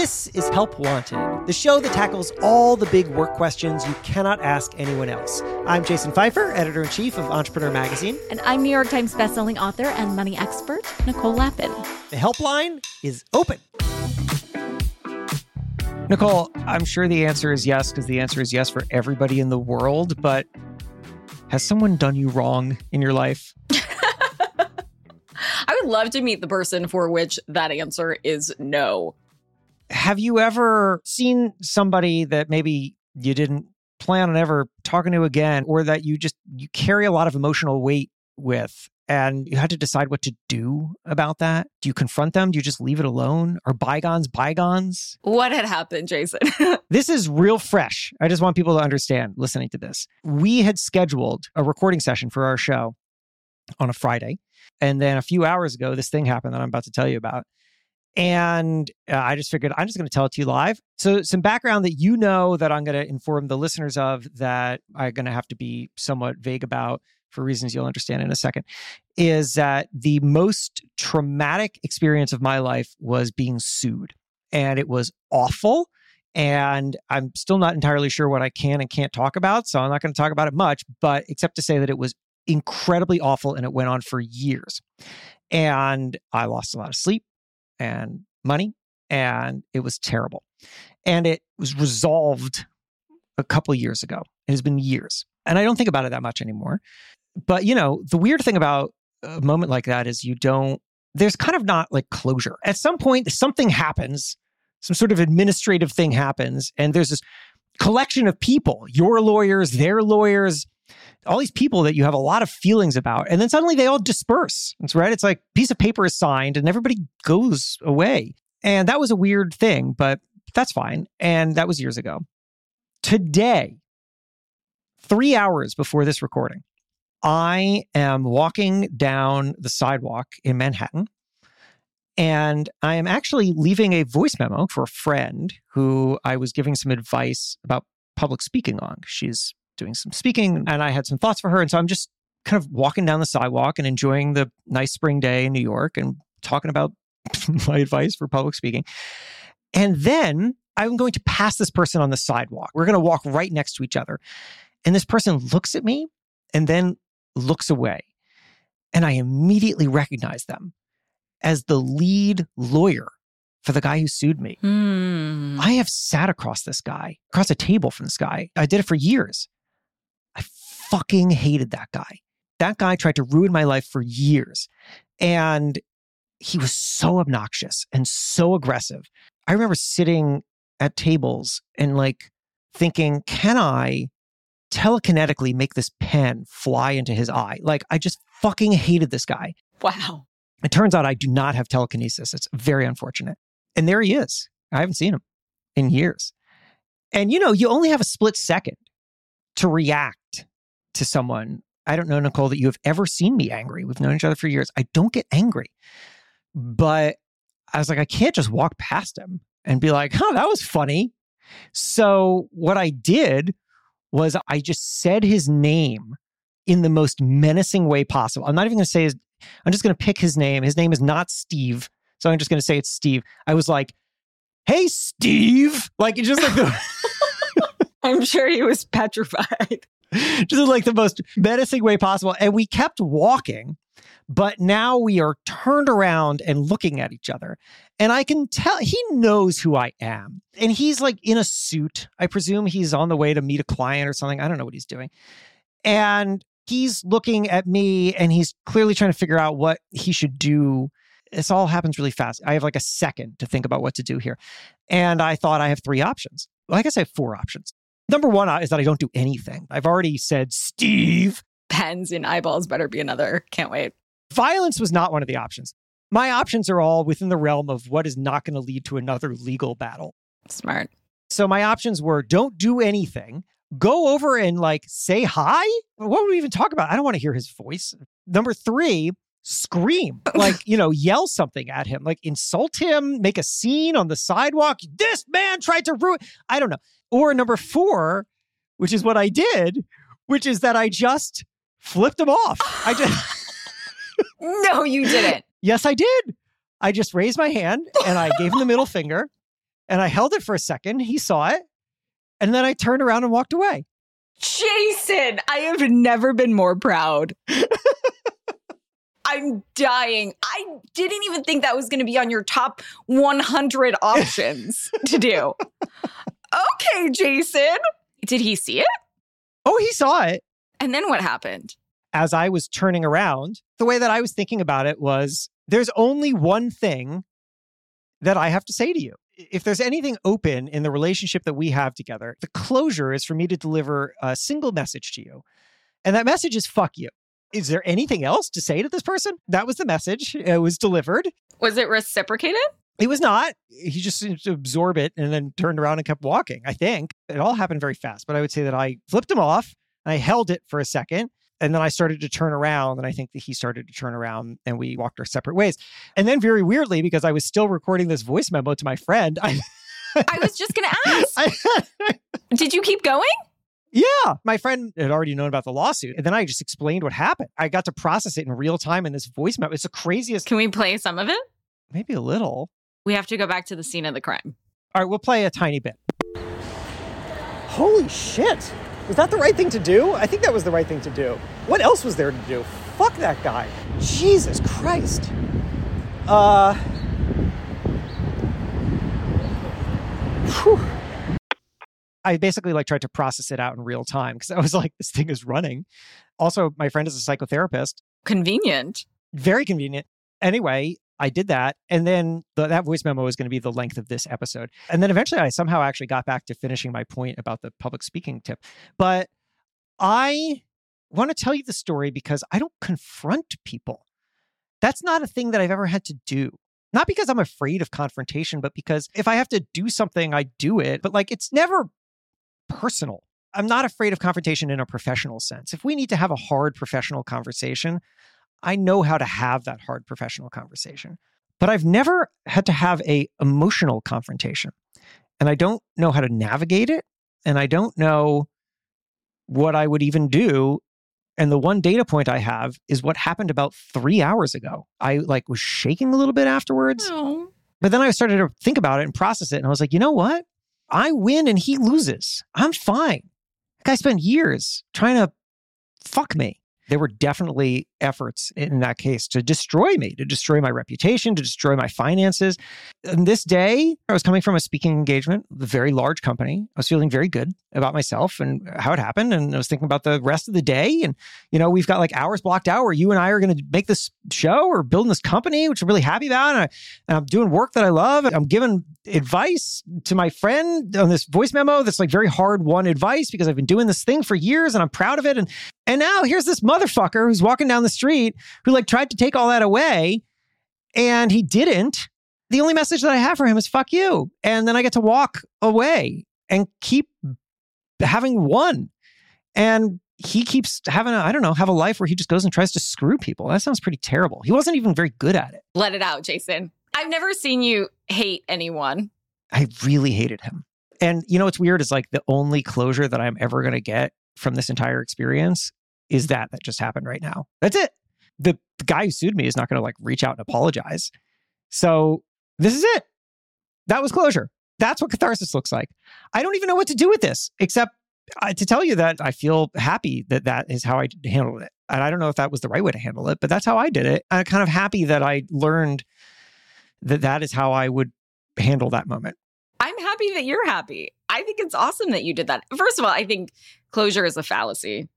This is Help Wanted, the show that tackles all the big work questions you cannot ask anyone else. I'm Jason Feifer, editor in chief of Entrepreneur Magazine. And I'm New York Times bestselling author and money expert, Nicole Lapin. The helpline is open. Nicole, I'm sure the answer is yes, because the answer is yes for everybody in the world, but has someone done you wrong in your life? I would love to meet the person for which that answer is no. Have you ever seen somebody that maybe you didn't plan on ever talking to again, or that you just you carry a lot of emotional weight with, and you had to decide what to do about that? Do you confront them? Do you just leave it alone? Are bygones bygones? What had happened, Jason? this is real fresh. I just want people to understand listening to this. We had scheduled a recording session for our show on a Friday. And then a few hours ago, this thing happened that I'm about to tell you about. And uh, I just figured I'm just going to tell it to you live. So, some background that you know that I'm going to inform the listeners of that I'm going to have to be somewhat vague about for reasons you'll understand in a second is that the most traumatic experience of my life was being sued. And it was awful. And I'm still not entirely sure what I can and can't talk about. So, I'm not going to talk about it much, but except to say that it was incredibly awful and it went on for years. And I lost a lot of sleep and money, and it was terrible. And it was resolved a couple years ago. It has been years. And I don't think about it that much anymore. But, you know, the weird thing about a moment like that is you don't, there's kind of not like closure. At some point, something happens, some sort of administrative thing happens, and there's this collection of people, your lawyers, their lawyers, all these people that you have a lot of feelings about. And then suddenly they all disperse. It's right. It's like piece of paper is signed and everybody goes away. And that was a weird thing, but that's fine. And that was years ago. Today, three hours before this recording, I am walking down the sidewalk in Manhattan. And I am actually leaving a voice memo for a friend who I was giving some advice about public speaking on. She's doing some speaking and I had some thoughts for her. And so I'm just kind of walking down the sidewalk and enjoying the nice spring day in New York and talking about my advice for public speaking. And then I'm going to pass this person on the sidewalk. We're going to walk right next to each other. And this person looks at me and then looks away. And I immediately recognize them as the lead lawyer for the guy who sued me. Hmm. I have sat across this guy, across a table from this guy. I did it for years fucking hated that guy. That guy tried to ruin my life for years. And he was so obnoxious and so aggressive. I remember sitting at tables and like thinking, can I telekinetically make this pen fly into his eye? Like, I just fucking hated this guy. Wow. It turns out I do not have telekinesis. It's very unfortunate. And there he is. I haven't seen him in years. And you know, you only have a split second to react to someone, I don't know, Nicole, that you have ever seen me angry. We've known each other for years. I don't get angry. But I was like, I can't just walk past him and be like, huh, that was funny. So what I did was I just said his name in the most menacing way possible. I'm not even going to say his, I'm just going to pick his name. His name is not Steve. So I'm just going to say it's Steve. I was like, hey, Steve. Like, it's just like the. I'm sure he was petrified. just like the most menacing way possible. And we kept walking, but now we are turned around and looking at each other. And I can tell he knows who I am. And he's like in a suit. I presume he's on the way to meet a client or something. I don't know what he's doing. And he's looking at me and he's clearly trying to figure out what he should do. This all happens really fast. I have like a second to think about what to do here. And I thought I have three options. Well, I guess I have four options. Number one is that I don't do anything. I've already said, Steve. Pens in eyeballs better be another. Can't wait. Violence was not one of the options. My options are all within the realm of what is not going to lead to another legal battle. Smart. So my options were don't do anything, go over and like say hi. What would we even talk about? I don't want to hear his voice. Number three, scream, like, you know, yell something at him, like insult him, make a scene on the sidewalk. This man tried to ruin, I don't know. Or number four, which is what I did, which is that I just flipped him off. I just. no, you didn't. yes, I did. I just raised my hand and I gave him the middle finger. And I held it for a second. He saw it. And then I turned around and walked away. Jason, I have never been more proud. I'm dying. I didn't even think that was going to be on your top 100 options to do. Okay, Jason. Did he see it? Oh, he saw it. And then what happened? As I was turning around, the way that I was thinking about it was there's only one thing that I have to say to you. If there's anything open in the relationship that we have together, the closure is for me to deliver a single message to you. And that message is fuck you. Is there anything else to say to this person? That was the message. It was delivered. Was it reciprocated? It was not. He just seemed to absorb it and then turned around and kept walking. I think it all happened very fast, but I would say that I flipped him off. I held it for a second and then I started to turn around, and I think that he started to turn around, and we walked our separate ways. And then, very weirdly, because I was still recording this voice memo to my friend, I, I was just going to ask. Did you keep going? Yeah, my friend had already known about the lawsuit. And then I just explained what happened. I got to process it in real time in this voice memo. It's the craziest. Can we play some of it? Maybe a little. We have to go back to the scene of the crime. All right, we'll play a tiny bit. Holy shit. Was that the right thing to do? I think that was the right thing to do. What else was there to do? Fuck that guy. Jesus Christ. Uh. Whew. I basically like tried to process it out in real time because I was like, this thing is running. Also, my friend is a psychotherapist. Convenient. Very convenient. Anyway, I did that. And then the, that voice memo was going to be the length of this episode. And then eventually I somehow actually got back to finishing my point about the public speaking tip. But I want to tell you the story because I don't confront people. That's not a thing that I've ever had to do. Not because I'm afraid of confrontation, but because if I have to do something, I do it. But like it's never personal. I'm not afraid of confrontation in a professional sense. If we need to have a hard professional conversation, I know how to have that hard professional conversation. But I've never had to have a emotional confrontation. And I don't know how to navigate it and I don't know what I would even do and the one data point I have is what happened about 3 hours ago. I like was shaking a little bit afterwards. Oh. But then I started to think about it and process it and I was like, "You know what? I win and he loses. I'm fine." That guy spent years trying to fuck me there were definitely efforts in that case to destroy me, to destroy my reputation, to destroy my finances. And this day, I was coming from a speaking engagement, a very large company. I was feeling very good about myself and how it happened. And I was thinking about the rest of the day. And, you know, we've got like hours blocked out where you and I are going to make this show or building this company, which I'm really happy about. And, I, am doing work that I love. I'm giving advice to my friend on this voice memo that's like very hard won advice because I've been doing this thing for years and I'm proud of it. And and now here's this motherfucker who's walking down the street who like tried to take all that away and he didn't. The only message that I have for him is fuck you. And then I get to walk away and keep having won. And he keeps having a, I don't know, have a life where he just goes and tries to screw people. That sounds pretty terrible. He wasn't even very good at it. Let it out, Jason. I've never seen you hate anyone. I really hated him. And you know what's weird is like the only closure that I'm ever going to get from this entire experience is that that just happened right now. That's it. The, guy who sued me is not going to like reach out and apologize. So this is it. That was closure. That's what catharsis looks like. I don't even know what to do with this except uh, to tell you that I feel happy that that is how I handled it. And I don't know if that was the right way to handle it, but that's how I did it. I'm kind of happy that I learned that that is how I would handle that moment. I'm happy that you're happy. I think it's awesome that you did that. First of all, I think closure is a fallacy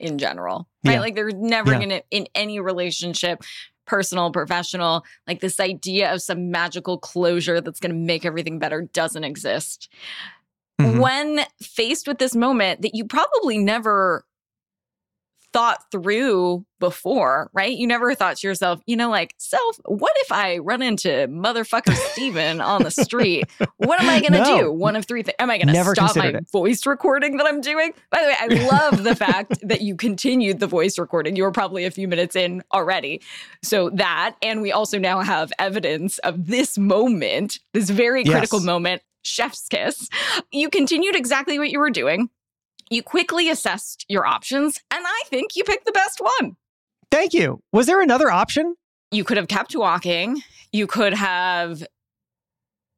in general, right? Yeah. Like there's never yeah. going to, in any relationship, personal, professional, like this idea of some magical closure that's going to make everything better doesn't exist. Mm-hmm. When faced with this moment that you probably never thought through before, right? You never thought to yourself, you know, like, self, what if I run into motherfucker Steven on the street? What am I going to no. do? One of three things. Am I going to stop my it. voice recording that I'm doing? By the way, I love the fact that you continued the voice recording. You were probably a few minutes in already. So that, and we also now have evidence of this moment, this very critical yes. moment chef's kiss. You continued exactly what you were doing. You quickly assessed your options, and I think you picked the best one. Thank you. Was there another option? You could have kept walking. You could have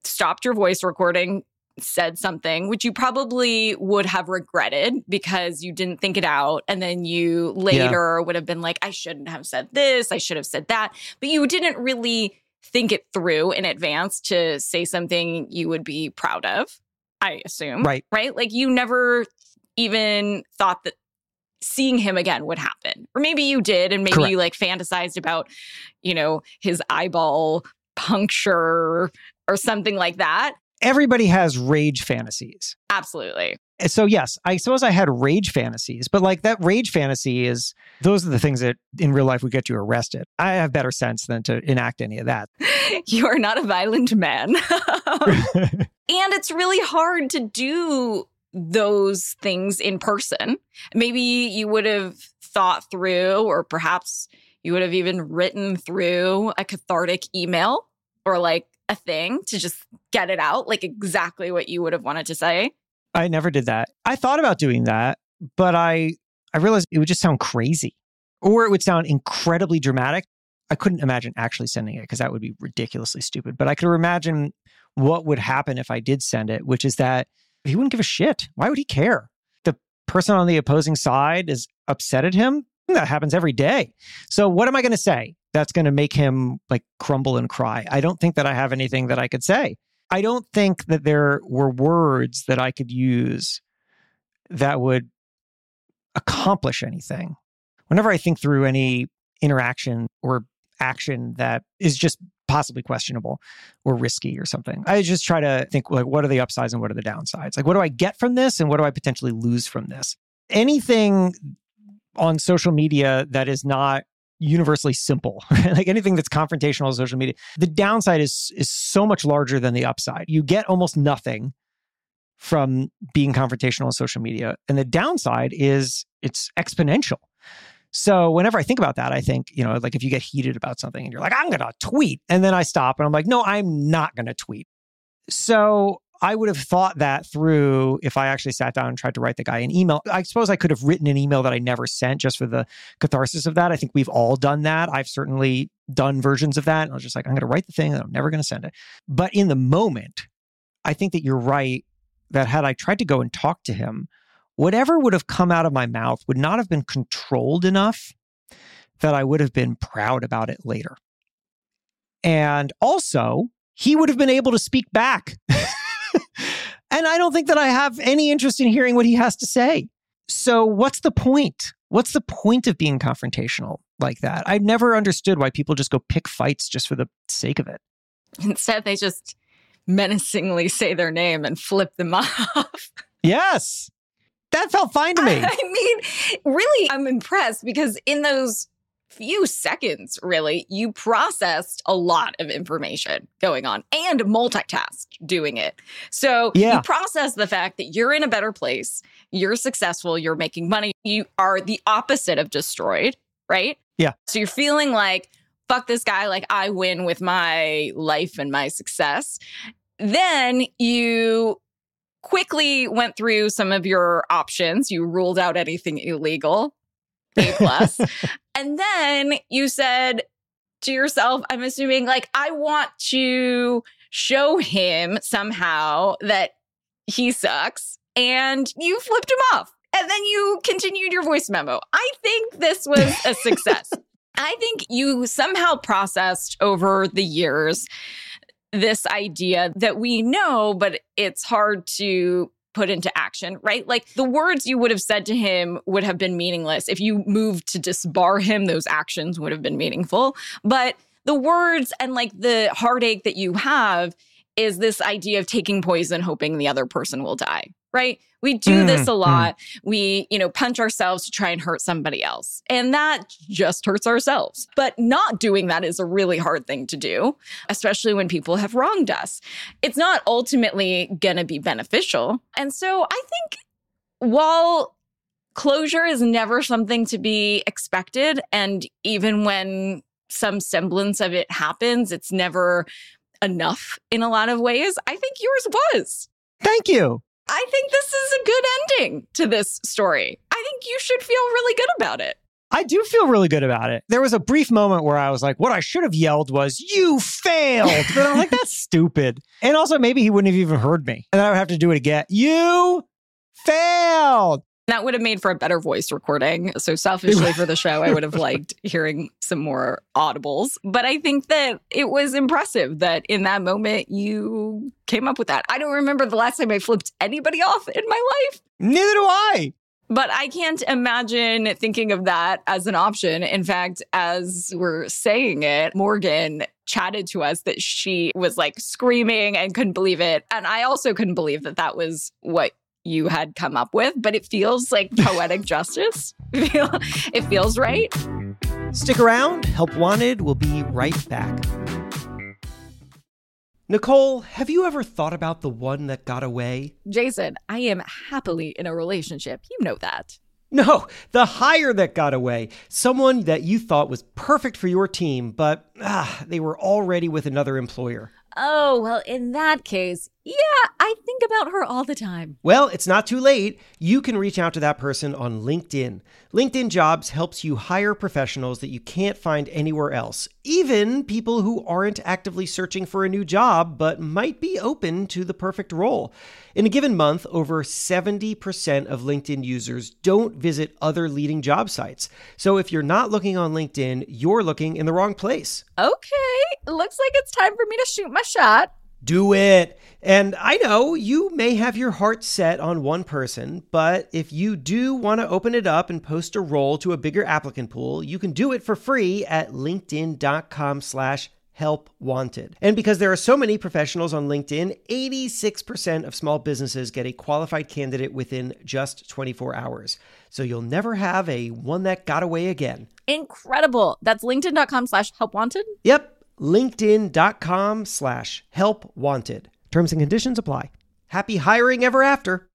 stopped your voice recording, said something, which you probably would have regretted because you didn't think it out. And then you later yeah. would have been like, I shouldn't have said this, I should have said that. But you didn't really think it through in advance to say something you would be proud of, I assume. Right. Right. Like you never even thought that seeing him again would happen. Or maybe you did, and maybe Correct. you like fantasized about, you know, his eyeball puncture or something like that. Everybody has rage fantasies. Absolutely. Eh, so, yes, I suppose I had rage fantasies, but like that rage fantasy is those are the things that in real life would get you arrested. I have better sense than to enact any of that. you are not a violent man. and it's really hard to do those things in person. Maybe you would have thought through, or perhaps you would have even written through a cathartic email or like a thing to just get it out, like exactly what you would have wanted to say. I never did that. I thought about doing that, but I I realized it would just sound crazy or it would sound incredibly dramatic. I couldn't imagine actually sending it because that would be ridiculously stupid, but I could imagine what would happen if I did send it, which is that he wouldn't give a shit. Why would he care? The person on the opposing side is upset at him. That happens every day. So what am I going to say that's going to make him like crumble and cry? I don't think that I have anything that I could say. I don't think that there were words that I could use that would accomplish anything. Whenever I think through any interaction or action that is just possibly questionable or risky or something. I just try to think like what are the upsides and what are the downsides? Like what do I get from this and what do I potentially lose from this? Anything on social media that is not universally simple like anything that's confrontational on social media the downside is is so much larger than the upside you get almost nothing from being confrontational on social media and the downside is it's exponential so whenever I think about that, I think, you know, like if you get heated about something and you're like, I'm going to tweet. And then I stop and I'm like, no, I'm not going to tweet. So I would have thought that through if I actually sat down and tried to write the guy an email. I suppose I could have written an email that I never sent just for the catharsis of that. I think we've all done that. I've certainly done versions of that. And I was just like, I'm going to write the thing and I'm never going to send it. But in the moment, I think that you're right that had I tried to go and talk to him, whatever would have come out of my mouth would not have been controlled enough that I would have been proud about it later. And also, he would have been able to speak back. and I don't think that I have any interest in hearing what he has to say. So, what's the point? What's the point of being confrontational like that? I've never understood why people just go pick fights just for the sake of it. Instead, they just menacingly say their name and flip them off. Yes. That felt fine to me. I mean, really, I'm impressed because in those few seconds, really, you processed a lot of information going on and multitasked doing it. So yeah. you process the fact that you're in a better place, you're successful, you're making money, you are the opposite of destroyed, right? Yeah. So you're feeling like, fuck this guy, like I win with my life and my success. Then you quickly went through some of your options. You ruled out anything illegal, A plus. and then you said to yourself, I'm assuming like I want to show him somehow that he sucks. And you flipped him off. And then you continued your voice memo. I think this was a success. I think you somehow processed over the years this idea that we know, but it's hard to put into action, right? Like the words you would have said to him would have been meaningless. If you moved to disbar him, those actions would have been meaningful. But the words and like the heartache that you have is this idea of taking poison, hoping the other person will die, right? We do mm, this a mm. lot. Mm. We, you know, punch ourselves to try and hurt somebody else. And that just hurts ourselves. But not doing that is a really hard thing to do, especially when people have wronged us. It's not ultimately going to be beneficial. And so I think while closure is never something to be expected, and even when some semblance of it happens, it's never enough in a lot of ways. I think yours was. Thank you. I think this is a good ending to this story. I think you should feel really good about it. I do feel really good about it. There was a brief moment where I was like, what I should have yelled was, you failed. But I'm like, that's stupid. And also, maybe he wouldn't have even heard me. And I would have to do it again. You failed. That would have made for a better voice recording. So, selfishly for the show, I would have liked hearing some more audibles. But I think that it was impressive that in that moment you came up with that. I don't remember the last time I flipped anybody off in my life. Neither do I. But I can't imagine thinking of that as an option. In fact, as we're saying it, Morgan chatted to us that she was like screaming and couldn't believe it. And I also couldn't believe that that was what you had come up with, but it feels like poetic justice. it feels right. Stick around. Help Wanted will be right back. Nicole, have you ever thought about the one that got away? Jason, I am happily in a relationship. You know that. No, the hire that got away. Someone that you thought was perfect for your team, but ah, they were already with another employer. Oh, well, in that case, yeah, I think about her all the time. Well, it's not too late. You can reach out to that person on LinkedIn. LinkedIn Jobs helps you hire professionals that you can't find anywhere else, even people who aren't actively searching for a new job but might be open to the perfect role. In a given month, over 70% of LinkedIn users don't visit other leading job sites. So if you're not looking on LinkedIn, you're looking in the wrong place. Okay, looks like it's time for me to shoot my shot. Do it. And I know you may have your heart set on one person, but if you do want to open it up and post a role to a bigger applicant pool, you can do it for free at linkedin.com slash help wanted. And because there are so many professionals on LinkedIn, 86% of small businesses get a qualified candidate within just 24 hours. So you'll never have a one that got away again. Incredible. That's linkedin.com slash help wanted? Yep. LinkedIn.com slash help wanted. Terms and conditions apply. Happy hiring ever after.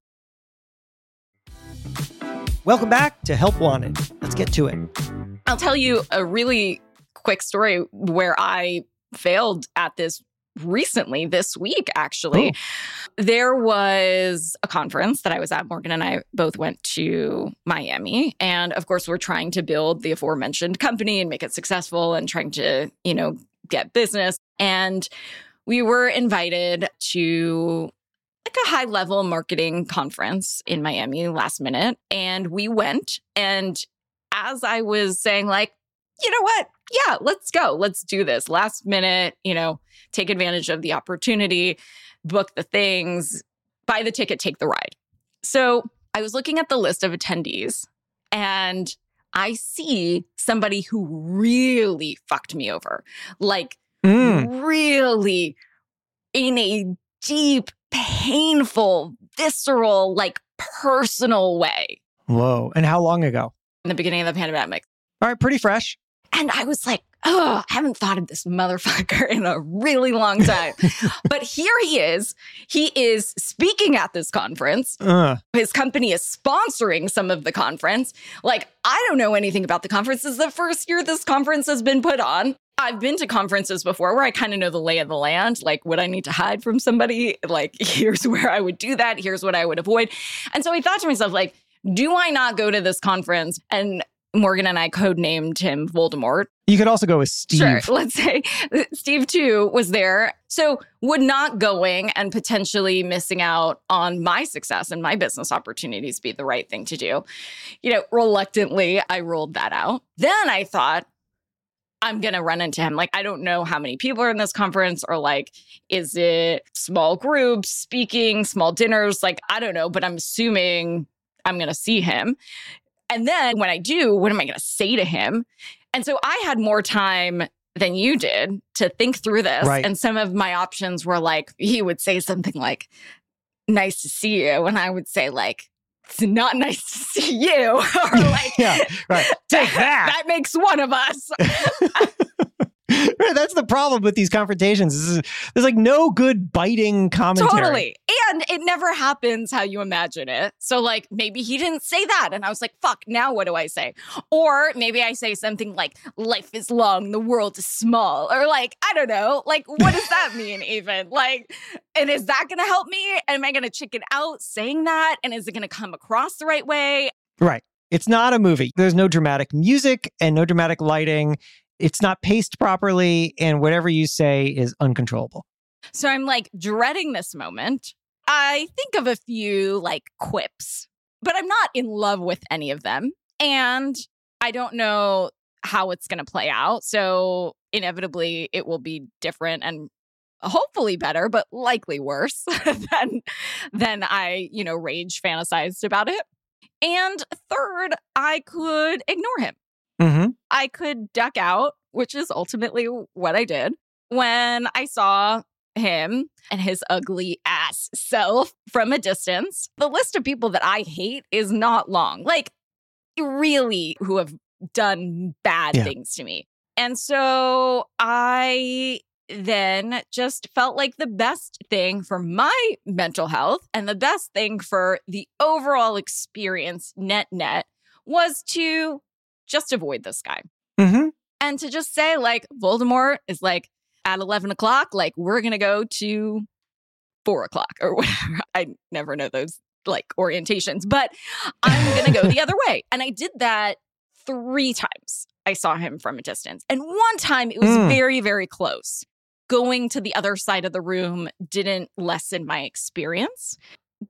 Welcome back to Help Wanted. Let's get to it. I'll tell you a really quick story where I failed at this recently this week actually oh. there was a conference that i was at morgan and i both went to miami and of course we're trying to build the aforementioned company and make it successful and trying to you know get business and we were invited to like a high level marketing conference in Miami last minute. And we went. And as I was saying, like, you know what? Yeah, let's go. Let's do this. Last minute, you know, take advantage of the opportunity, book the things, buy the ticket, take the ride. So I was looking at the list of attendees and I see somebody who really fucked me over. Like, mm. really in a deep, painful, visceral, like personal way. Whoa. And how long ago? In the beginning of the pandemic. All right, pretty fresh. And I was like, oh, I haven't thought of this motherfucker in a really long time. but here he is. He is speaking at this conference. Uh. His company is sponsoring some of the conference. Like, I don't know anything about the conference. This is the first year this conference has been put on. I've been to conferences before where I kind of know the lay of the land. Like, would I need to hide from somebody? Like, here's where I would do that. Here's what I would avoid. And so I thought to myself, like, do I not go to this conference and Morgan and I codenamed him Voldemort. You could also go with Steve. Sure. Let's say Steve too was there. So would not going and potentially missing out on my success and my business opportunities be the right thing to do? You know, reluctantly, I ruled that out. Then I thought, I'm going to run into him. Like, I don't know how many people are in this conference, or like, is it small groups speaking, small dinners? Like, I don't know, but I'm assuming I'm going to see him. And then when I do, what am I going to say to him? And so I had more time than you did to think through this. Right. And some of my options were like, he would say something like, nice to see you. And I would say, like, it's not nice to see you. or like, yeah, right. Take that. That makes one of us. right, that's the problem with these confrontations. Is, there's like no good biting commentary. Totally. And it never happens how you imagine it. So, like, maybe he didn't say that. And I was like, fuck, now what do I say? Or maybe I say something like, life is long, the world is small. Or like, I don't know. Like, what does that mean, even? Like, and is that going to help me? Am I going to chicken out saying that? And is it going to come across the right way? Right. It's not a movie. There's no dramatic music and no dramatic lighting. It's not paced properly. And whatever you say is uncontrollable. So I'm like dreading this moment. I think of a few like quips, but I'm not in love with any of them. And I don't know how it's going to play out. So inevitably it will be different and hopefully better, but likely worse than than I, you know, rage fantasized about it. And third, I could ignore him. Mm-hmm. I could duck out, which is ultimately what I did when I saw him and his ugly ass self from a distance. The list of people that I hate is not long. Like, really, who have done bad yeah. things to me. And so I then just felt like the best thing for my mental health and the best thing for the overall experience, net net, was to just avoid this guy. Mm-hmm. And to just say, like, Voldemort is like at 11 o'clock, like, we're going to go to four o'clock or whatever. I never know those like orientations, but I'm going to go the other way. And I did that three times. I saw him from a distance. And one time it was mm. very, very close going to the other side of the room didn't lessen my experience,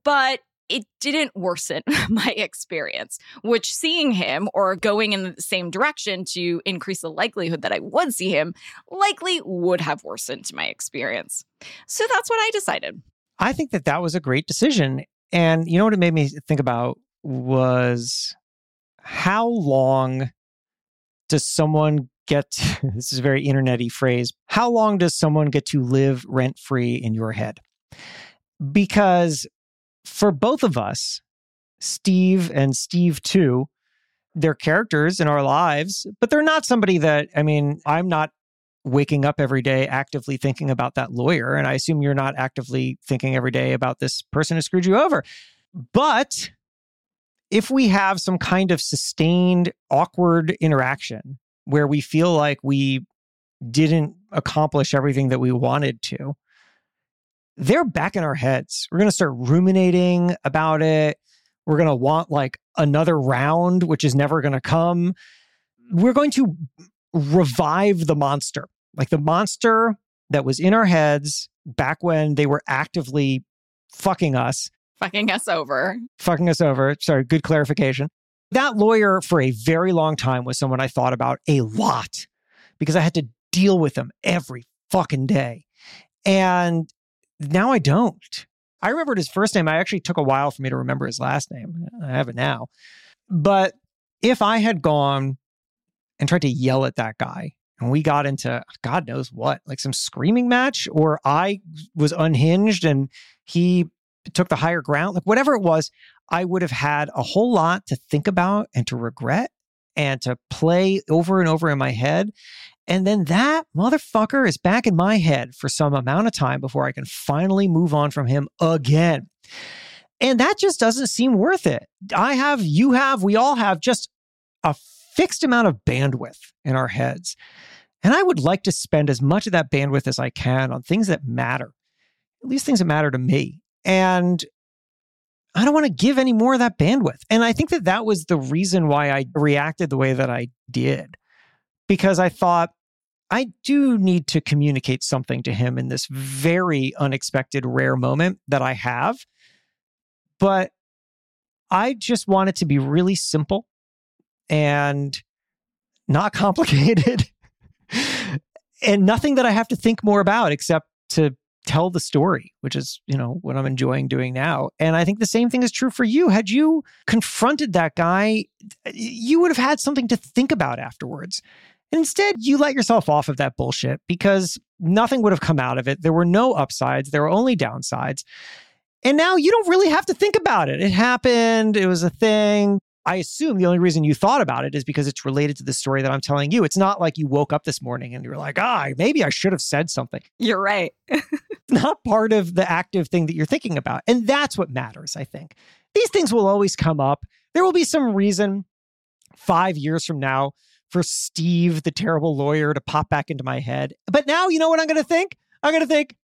but it didn't worsen my experience, which seeing him or going in the same direction to increase the likelihood that I would see him likely would have worsened my experience. So that's what I decided. I think that that was a great decision. And you know what it made me think about was how long does someone get this is a very internety phrase how long does someone get to live rent free in your head because for both of us steve and steve too they're characters in our lives but they're not somebody that i mean i'm not waking up every day actively thinking about that lawyer and i assume you're not actively thinking every day about this person who screwed you over. But if we have some kind of sustained awkward interaction where we feel like we didn't accomplish everything that we wanted to, they're back in our heads. We're going to start ruminating about it. We're going to want like another round, which is never going to come. We're going to revive the monster, like the monster that was in our heads back when they were actively fucking us. Fucking us over. Fucking us over. Sorry, good clarification. That lawyer for a very long time was someone I thought about a lot because I had to deal with him every fucking day. And now I don't. I remembered his first name. I actually took a while for me to remember his last name. I have it now. But if I had gone and tried to yell at that guy and we got into God knows what, like some screaming match, or I was unhinged and he took the higher ground, like whatever it was, I would have had a whole lot to think about and to regret and to play over and over in my head. And then that motherfucker is back in my head for some amount of time before I can finally move on from him again. And that just doesn't seem worth it. I have, you have, we all have just a fixed amount of bandwidth in our heads. And I would like to spend as much of that bandwidth as I can on things that matter, at least things that matter to me. And I don't want to give any more of that bandwidth. And I think that that was the reason why I reacted the way that I did, because I thought I do need to communicate something to him in this very unexpected, rare moment that I have. But I just want it to be really simple and not complicated and nothing that I have to think more about except to tell the story, which is, you know, what I'm enjoying doing now. And I think the same thing is true for you. Had you confronted that guy, you would have had something to think about afterwards. Instead, you let yourself off of that bullshit because nothing would have come out of it. There were no upsides, there were only downsides. And now you don't really have to think about it. It happened, it was a thing. I assume the only reason you thought about it is because it's related to the story that I'm telling you. It's not like you woke up this morning and you're like, ah, maybe I should have said something. You're right. not part of the active thing that you're thinking about. And that's what matters, I think. These things will always come up. There will be some reason five years from now for Steve, the terrible lawyer, to pop back into my head. But now, you know what I'm going to think? I'm going to think,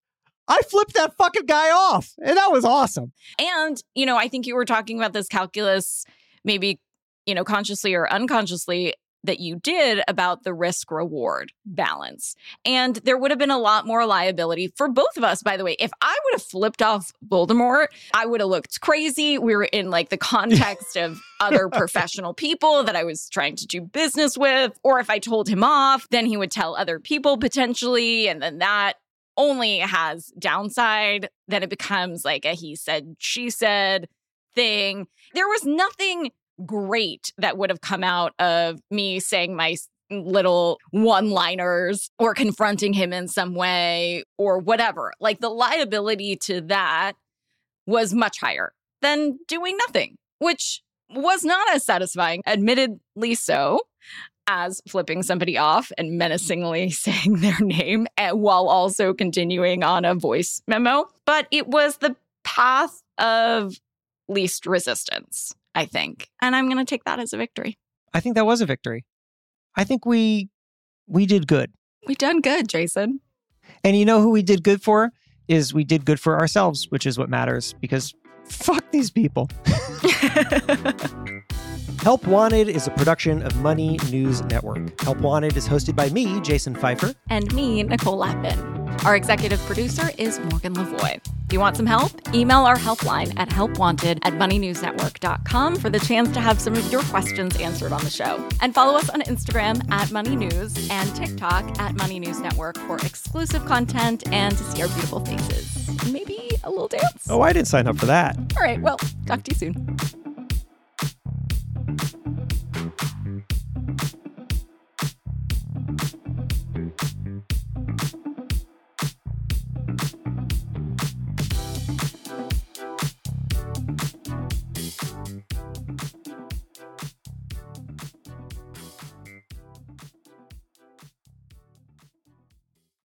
I flipped that fucking guy off. And that was awesome. And, you know, I think you were talking about this calculus maybe you know, consciously or unconsciously, that you did about the risk reward balance. And there would have been a lot more liability for both of us, by the way. If I would have flipped off Voldemort, I would have looked crazy. We were in like the context of other professional people that I was trying to do business with. Or if I told him off, then he would tell other people potentially. And then that only has downside. Then it becomes like a he said, she said thing. There was nothing great that would have come out of me saying my little one liners or confronting him in some way or whatever. Like the liability to that was much higher than doing nothing, which was not as satisfying, admittedly so, as flipping somebody off and menacingly saying their name eh, while also continuing on a voice memo. But it was the path of least resistance. I think. And I'm going to take that as a victory. I think that was a victory. I think we we did good. We done good, Jason. And you know who we did good for? Is we did good for ourselves, which is what matters because fuck these people. Help Wanted is a production of Money News Network. Help Wanted is hosted by me, Jason Feifer, And me, Nicole Lapin. Our executive producer is Morgan Lavoie. If you want some help, email our helpline at helpwanted at moneynewsnetwork.com for the chance to have some of your questions answered on the show. And follow us on Instagram at Money News and TikTok at Money News Network for exclusive content and to see our beautiful faces. Maybe a little dance. Oh, I didn't sign up for that. All right, well, talk to you soon.